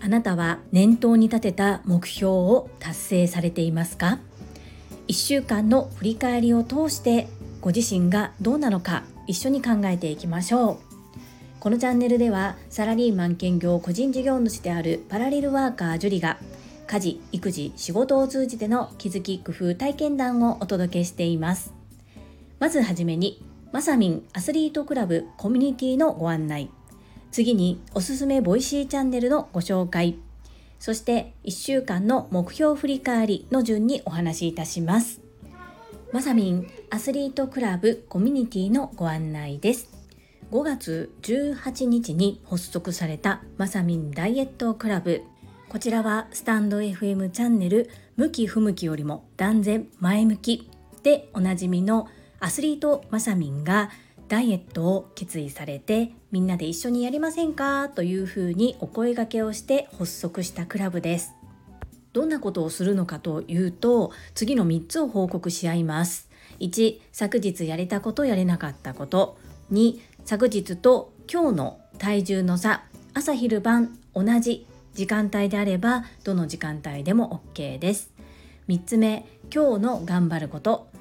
あなたは念頭に立てた目標を達成されていますか？1週間の振り返りを通してご自身がどうなのか一緒に考えていきましょう。このチャンネルではサラリーマン兼業個人事業主であるパラレルワーカージュリが家事育児仕事を通じての気づき工夫体験談をお届けしています。まずはじめにまさみんアスリートクラブコミュニティのご案内。次におすすめ Voicy チャンネルのご紹介。そして1週間の目標振り返りの順にお話しいたします。まさみんアスリートクラブコミュニティのご案内です。5月18日に発足されたまさみんダイエットクラブ。こちらはスタンド FM チャンネル向き不向きよりも断然前向きでおなじみのアスリートまさみんがダイエットを決意されてみんなで一緒にやりませんかというふうにお声掛けをして発足したクラブです。どんなことをするのかというと次の3つを報告し合います。1昨日やれたことやれなかったこと。2昨日と今日の体重の差。朝昼晩同じ時間帯であればどの時間帯でも OK です。3つ目今日の頑張ること。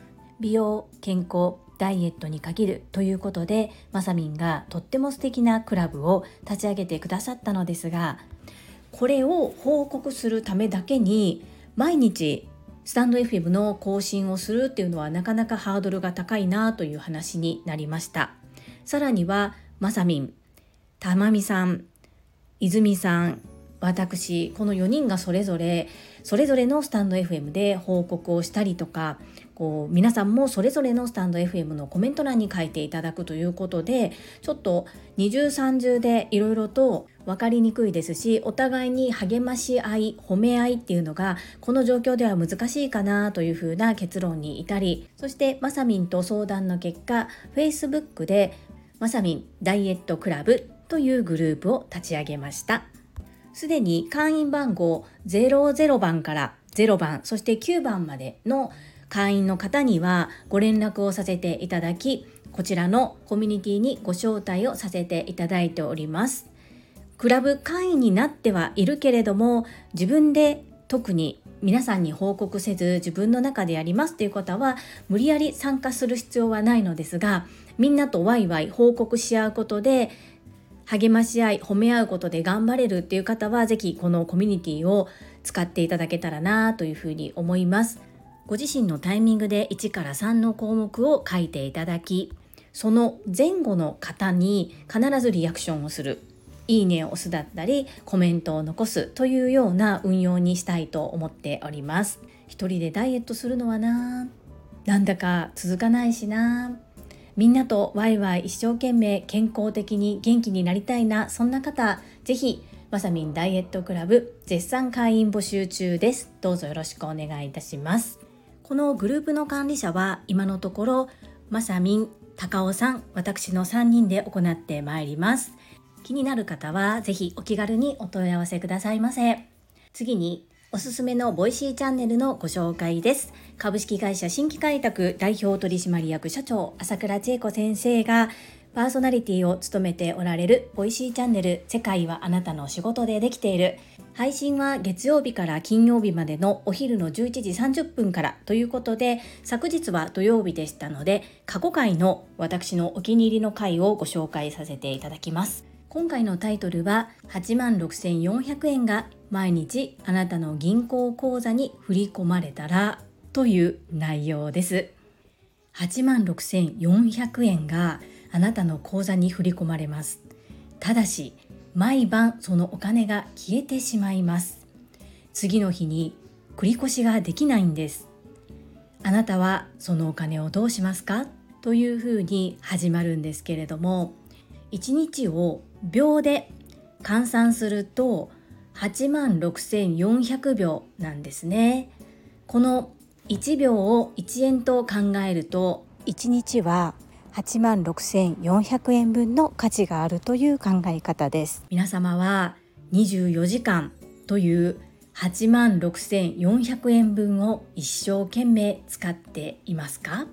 美容健康ダイエットに限るということでまさみんがとっても素敵なクラブを立ち上げてくださったのですがこれを報告するためだけに毎日スタンド FM の更新をするっていうのはなかなかハードルが高いなという話になりました。さらにはまさみんたまみさん泉さん私この4人がそれぞれそれぞれのスタンド FM で報告をしたりとかこう皆さんもそれぞれのスタンド FM のコメント欄に書いていただくということでちょっと二重三重でいろいろと分かりにくいですしお互いに励まし合い褒め合いっていうのがこの状況では難しいかなというふうな結論に至りそしてまさみんと相談の結果 Facebook でまさみんダイエットクラブというグループを立ち上げました。すでに会員番号00番から0番そして9番までの会員の方にはご連絡をさせていただきこちらのコミュニティにご招待をさせていただいております。クラブ会員になってはいるけれども自分で特に皆さんに報告せず自分の中でやりますという方は無理やり参加する必要はないのですがみんなとワイワイ報告し合うことで励まし合い褒め合うことで頑張れるっていう方は是非このコミュニティを使っていただけたらなというふうに思います。ご自身のタイミングで1から3の項目を書いていただきその前後の方に必ずリアクションをする。いいねを押すだったりコメントを残すというような運用にしたいと思っております。一人でダイエットするのはななんだか続かないしな。みんなとワイワイ一生懸命健康的に元気になりたいな。そんな方ぜひまさみんダイエットクラブ絶賛会員募集中です。どうぞよろしくお願いいたします。このグループの管理者は今のところまさみん高尾さん私の3人で行ってまいります気になる方はぜひお気軽にお問い合わせくださいませ次におすすめの Voicy チャンネルのご紹介です。株式会社新規開拓代表取締役社長朝倉千恵子先生がパーソナリティを務めておられる Voicy チャンネル世界はあなたの仕事でできている。配信は月曜日から金曜日までのお昼の11時30分からということで昨日は土曜日でしたので過去回の私のお気に入りの回をご紹介させていただきます。今回のタイトルは8万6400円が毎日あなたの銀行口座に振り込まれたらという内容です。8万6400円があなたの口座に振り込まれます。ただし毎晩そのお金が消えてしまいます。次の日に繰り越しができないんです。あなたはそのお金をどうしますか？というふうに始まるんですけれども1日を秒で換算すると8万6400秒なんですね。この1秒を1円と考えると1日は8万6400円分の価値があるという考え方です。皆様は24時間という8万6400円分を一生懸命使っていますか？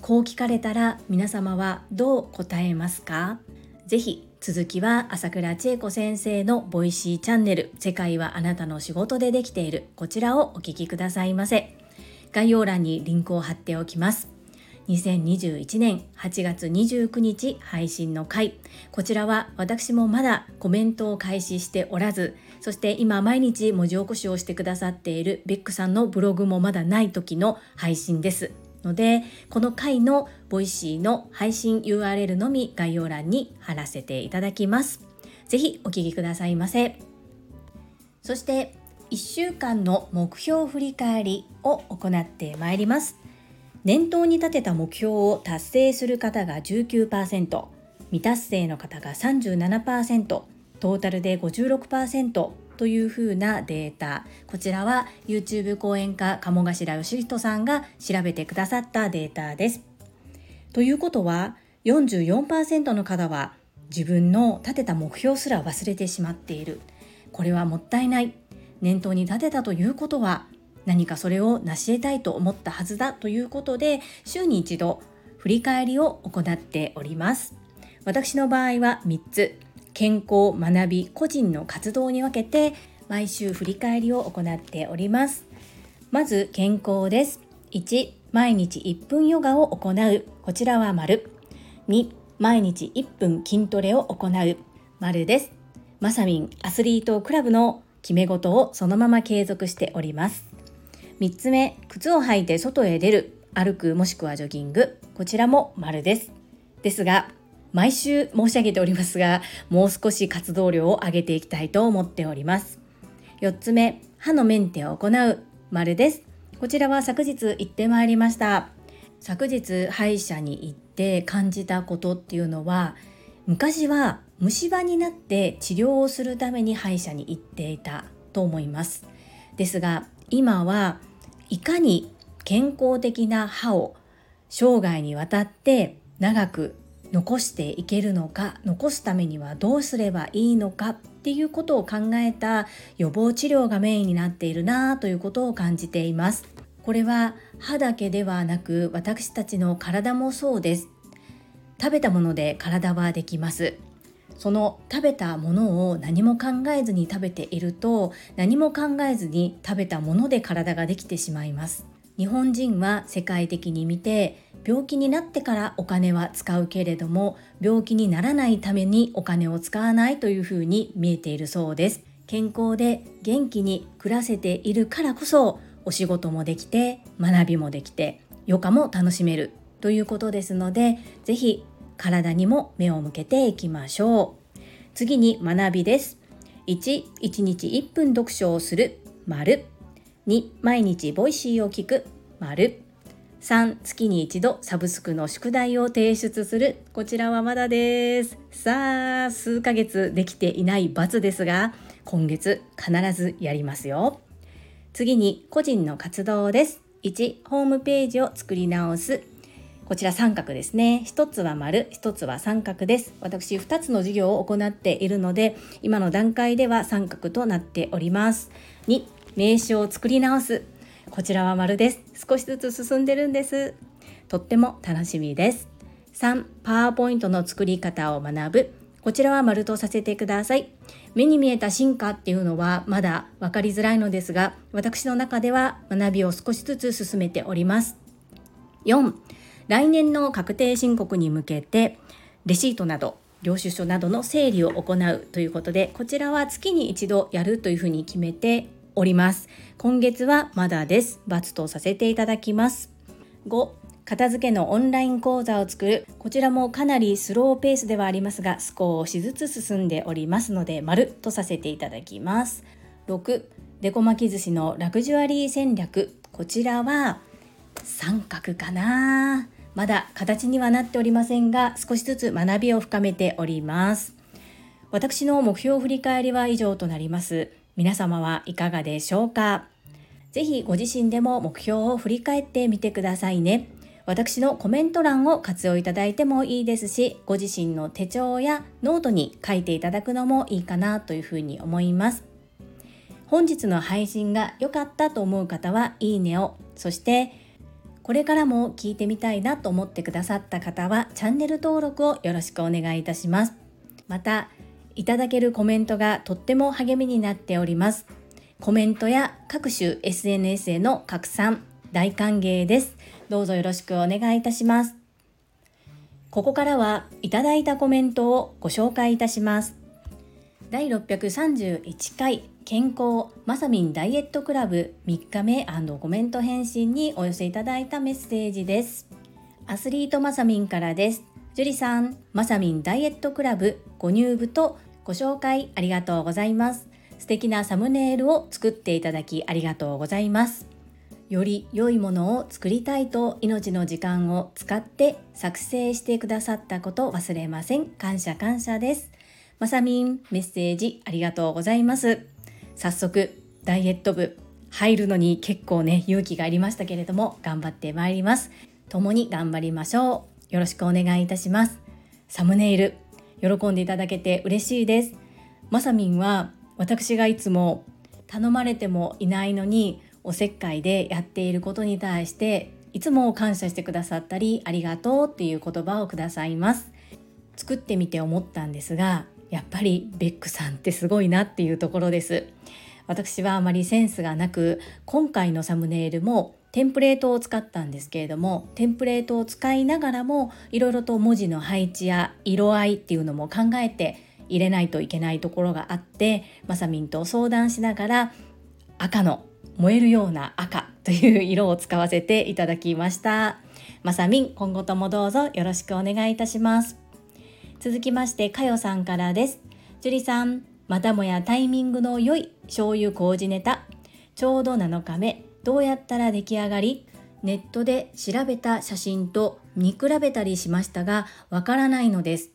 こう聞かれたら皆様はどう答えますか？ぜひ続きは朝倉千恵子先生の Voicy チャンネル。世界はあなたの仕事でできている。こちらをお聞きくださいませ。概要欄にリンクを貼っておきます。2021年8月29日配信の回こちらは私もまだコメントを開始しておらずそして今毎日文字起こしをしてくださっているベックさんのブログもまだない時の配信ですのでこの回の Voicy の配信 URL のみ概要欄に貼らせていただきます。ぜひお聞きくださいませ。そして1週間の目標振り返りを行ってまいります。年頭に立てた目標を達成する方が19%、未達成の方が37%、トータルで56%というふうなデータ。こちらは YouTube 講演家鴨頭嘉人さんが調べてくださったデータです。ということは44%の方は自分の立てた目標すら忘れてしまっている。これはもったいない。念頭に立てたということは何かそれを成し得たいと思ったはずだということで週に一度振り返りを行っております。私の場合は3つ。健康学び個人の活動に分けて毎週振り返りを行っております。まず健康です。1毎日1分ヨガを行う。こちらは丸。2毎日1分筋トレを行う。丸です。まさみんアスリートクラブの決め事をそのまま継続しております。3つ目靴を履いて外へ出る歩くもしくはジョギングこちらも丸ですですが毎週申し上げておりますが、もう少し活動量を上げていきたいと思っております。4つ目、歯のメンテを行う、丸です。こちらは昨日行ってまいりました。昨日歯医者に行って感じたことっていうのは、昔は虫歯になって治療をするために歯医者に行っていたと思います。ですが、今はいかに健康的な歯を生涯にわたって長く残していけるのか残すためにはどうすればいいのかっていうことを考えた予防治療がメインになっているなということを感じています。これは歯だけではなく私たちの体もそうです。食べたもので体はできます。その食べたものを何も考えずに食べていると何も考えずに食べたもので体ができてしまいます。日本人は世界的に見て病気になってからお金は使うけれども病気にならないためにお金を使わないというふうに見えているそうです。健康で元気に暮らせているからこそお仕事もできて学びもできて余暇も楽しめるということですので是非体にも目を向けていきましょう。次に学びです。1、1日1分読書をする、丸。2、毎日 Voicy を聞く、丸。3、月に一度サブスクの宿題を提出する。こちらはまだです。さあ数ヶ月できていない罰ですが今月必ずやりますよ。次に個人の活動です。1ホームページを作り直す。こちら三角ですね。一つは丸一つは三角です。私2つの授業を行っているので今の段階では三角となっております。2名刺を作り直す。こちらは丸です。少しずつ進んでるんです。とっても楽しみです。3パワーポイントの作り方を学ぶ。こちらは丸とさせてください。目に見えた進化っていうのはまだ分かりづらいのですが私の中では学びを少しずつ進めております。4来年の確定申告に向けてレシートなど領収書などの整理を行うということでこちらは月に一度やるというふうに決めております。今月はまだです。×とさせていただきます。5、片付けのオンライン講座を作る。こちらもかなりスローペースではありますが、少しずつ進んでおりますので、丸とさせていただきます。6、デコ巻き寿司のラグジュアリー戦略。こちらは三角かなまだ形にはなっておりませんが、少しずつ学びを深めております。私の目標振り返りは以上となります。皆様はいかがでしょうか？ぜひご自身でも目標を振り返ってみてくださいね。私のコメント欄を活用いただいてもいいですし、ご自身の手帳やノートに書いていただくのもいいかなというふうに思います。本日の配信が良かったと思う方はいいねを、そしてこれからも聞いてみたいなと思ってくださった方はチャンネル登録をよろしくお願いいたします。またいただけるコメントがとっても励みになっております。コメントや各種 SNS への拡散大歓迎です。どうぞよろしくお願いいたします。ここからはいただいたコメントをご紹介いたします。第631回健康まさみんダイエットクラブ3日目コメント返信にお寄せいただいたメッセージです。アスリートまさみんからです。樹里さんまさみんダイエットクラブご入部とご紹介ありがとうございます。素敵なサムネイルを作っていただきありがとうございます。より良いものを作りたいと命の時間を使って作成してくださったこと忘れません。感謝感謝です。まさみんメッセージありがとうございます。早速ダイエット部入るのに結構ね勇気がありましたけれども頑張ってまいります。共に頑張りましょう。よろしくお願いいたします。サムネイル喜んでいただけて嬉しいです。まさみんは私がいつも頼まれてもいないのにおせっかいでやっていることに対していつも感謝してくださったりありがとうっていう言葉をくださいます。作ってみて思ったんですがやっぱりベックさんってすごいなっていうところです。私はあまりセンスがなく今回のサムネイルもテンプレートを使ったんですけれどもテンプレートを使いながらもいろいろと文字の配置や色合いっていうのも考えて入れないといけないところがあってまさみんと相談しながら赤の燃えるような赤という色を使わせていただきました。まさみん今後ともどうぞよろしくお願いいたします。続きましてかよさんからです。樹里さんまたもやタイミングの良い醤油麹ネタ。ちょうど7日目。どうやったら出来上がり？ネットで調べた写真と見比べたりしましたがわからないのです。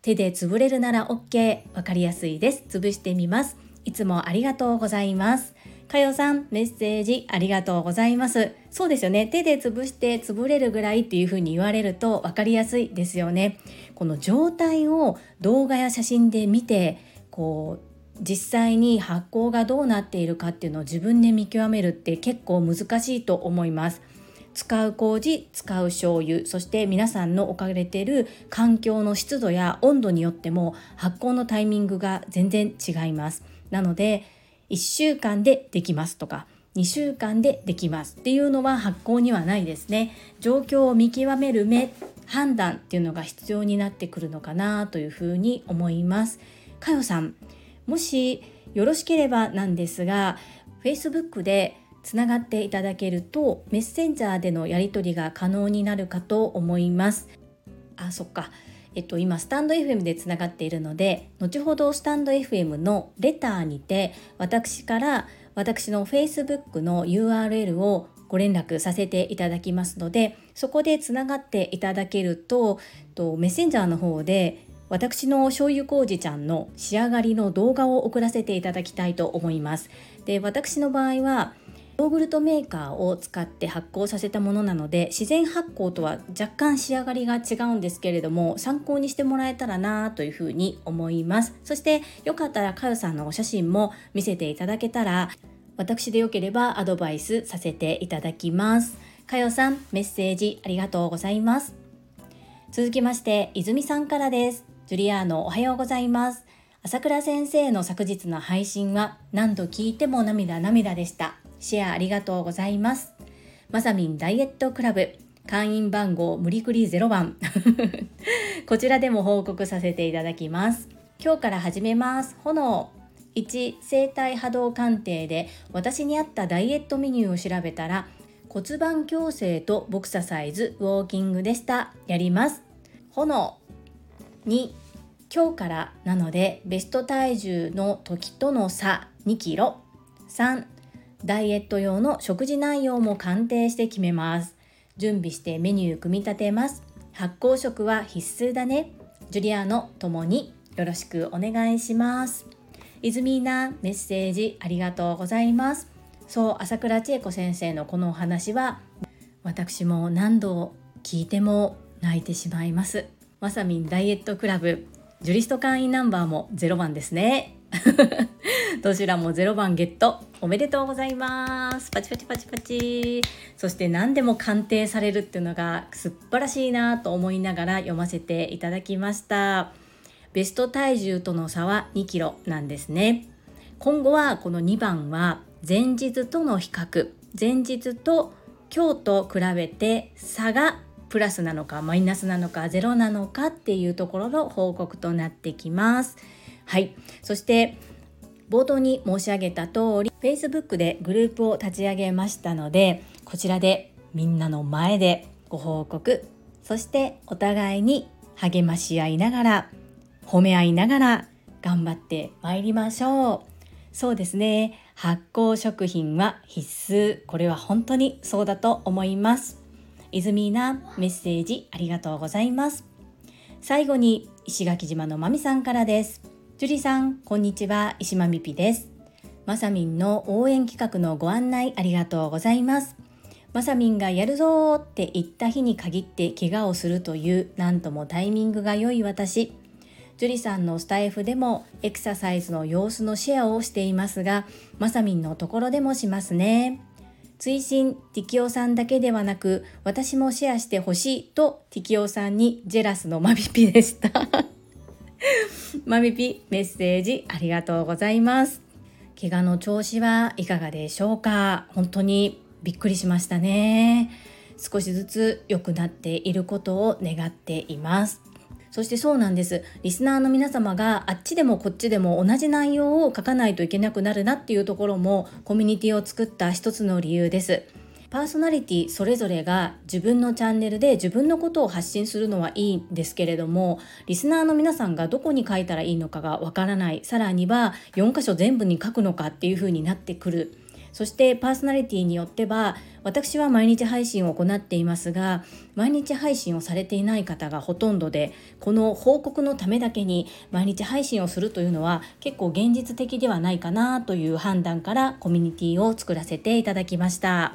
手で潰れるなら OK わかりやすいです。潰してみます。いつもありがとうございます。かよさん、メッセージありがとうございます。そうですよね。手で潰して潰れるぐらいっていう風に言われると分かりやすいですよね。この状態を動画や写真で見て、こう、実際に発酵がどうなっているかっていうのを自分で見極めるって結構難しいと思います。使う麹使う醤油そして皆さんの置かれている環境の湿度や温度によっても発酵のタイミングが全然違いますなので1週間でできますとか2週間でできますっていうのは発行にはないですね。状況を見極める目判断っていうのが必要になってくるのかなというふうに思います。かよさんもしよろしければなんですが Facebook でつながっていただけるとメッセンジャーでのやり取りが可能になるかと思います。あそっか。えっと、今スタンド FM でつながっているので後ほどスタンド FM のレターにて私から私の Facebook の URL をご連絡させていただきますのでそこでつながっていただけるととメッセンジャーの方で私の醤油麹ちゃんの仕上がりの動画を送らせていただきたいと思います。で私の場合はヨーグルトメーカーを使って発酵させたものなので自然発酵とは若干仕上がりが違うんですけれども参考にしてもらえたらなというふうに思います。そしてよかったらかよさんのお写真も見せていただけたら私でよければアドバイスさせていただきます。かよさんメッセージありがとうございます。続きまして泉さんからです。ジュリアーノおはようございます。朝倉先生の昨日の配信は何度聞いても涙涙でした。シェアありがとうございます。まさみんダイエットクラブ。会員番号無理くり0番。こちらでも報告させていただきます。今日から始めます。炎。1生体波動鑑定で私に合ったダイエットメニューを調べたら骨盤矯正とボクササイズウォーキングでした。やります。炎。2今日からなのでベスト体重の時との差2キロ。3ダイエット用の食事内容も鑑定して決めます。準備してメニュー組み立てます。発酵食は必須だね。ジュリアのともによろしくお願いします。イズミーナメッセージありがとうございます。そう、朝倉千恵子先生のこのお話は私も何度聞いても泣いてしまいます。まさみんダイエットクラブジュリスト会員ナンバーも0番ですね。どちらも0番ゲット。おめでとうございます。パチパチパチパチ。そして何でも鑑定されるっていうのが素晴らしいなと思いながら読ませていただきました。ベスト体重との差は2キロなんですね。今後はこの2番は前日との比較。前日と今日と比べて差がプラスなのかマイナスなのかゼロなのかっていうところの報告となってきます。はい。そして冒頭に申し上げた通り Facebook でグループを立ち上げましたのでこちらでみんなの前でご報告そしてお互いに励まし合いながら褒め合いながら頑張ってまいりましょう。そうですね。発酵食品は必須。これは本当にそうだと思います。泉なメッセージありがとうございます。最後に石垣島のまみさんからです。樹里さんこんにちは。石まみぴです。まさみんの応援企画のご案内ありがとうございます。まさみんがやるぞーって言った日に限って怪我をするというなんともタイミングが良い私。樹里さんのスタイフでもエクササイズの様子のシェアをしていますがまさみんのところでもしますね。追伸ティキオさんだけではなく私もシェアしてほしいとティキオさんにジェラスのマビピでした。マミピメッセージありがとうございます。怪我の調子はいかがでしょうか？本当にびっくりしましたね。少しずつ良くなっていることを願っています。そしてそうなんです。リスナーの皆様があっちでもこっちでも同じ内容を書かないといけなくなるなっていうところもコミュニティを作った一つの理由です。パーソナリティそれぞれが自分のチャンネルで自分のことを発信するのはいいんですけれどもリスナーの皆さんがどこに書いたらいいのかがわからない。さらには4箇所全部に書くのかっていうふうになってくる。そしてパーソナリティによっては私は毎日配信を行っていますが毎日配信をされていない方がほとんどでこの報告のためだけに毎日配信をするというのは結構現実的ではないかなという判断からコミュニティを作らせていただきました。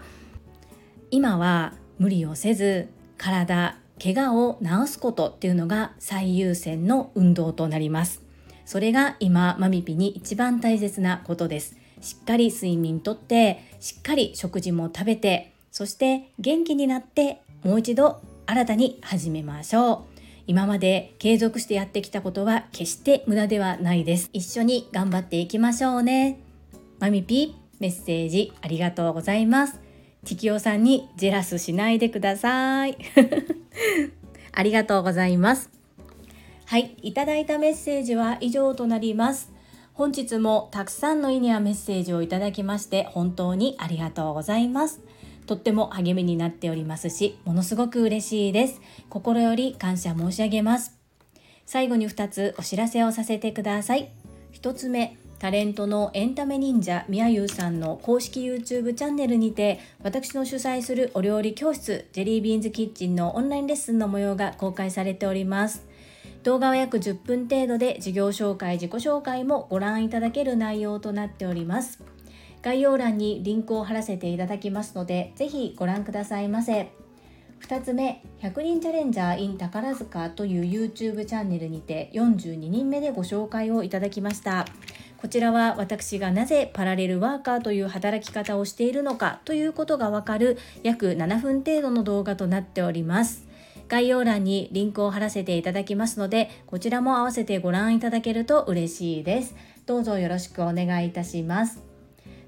今は無理をせず体怪我を治すことっていうのが最優先の運動となります。それが今マミピに一番大切なことです。しっかり睡眠とってしっかり食事も食べてそして元気になってもう一度新たに始めましょう。今まで継続してやってきたことは決して無駄ではないです。一緒に頑張っていきましょうね。マミピメッセージありがとうございます。チキオさんにジェラスしないでください ありがとうございますはいいただいたメッセージは以上となります本日もたくさんの意味やメッセージをいただきまして本当にありがとうございます。とっても励みになっておりますし、ものすごく嬉しいです。心より感謝申し上げます。最後に2つお知らせをさせてください。1つ目、タレントのエンタメ忍者みやゆうさんの公式 YouTube チャンネルにて私の主催するお料理教室ジェリービーンズキッチンのオンラインレッスンの模様が公開されております。動画は約10分程度で事業紹介自己紹介もご覧いただける内容となっております。概要欄にリンクを貼らせていただきますのでぜひご覧くださいませ。2つ目100人チャレンジャー in 宝塚という YouTube チャンネルにて42人目でご紹介をいただきました。こちらは私がなぜパラレルワーカーという働き方をしているのかということがわかる約7分程度の動画となっております概要欄にリンクを貼らせていただきますので、こちらも合わせてご覧いただけると嬉しいです。どうぞよろしくお願いいたします。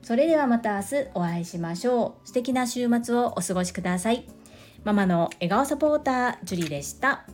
それではまた明日お会いしましょう。素敵な週末をお過ごしください。ママの笑顔サポーター、ジュリでした。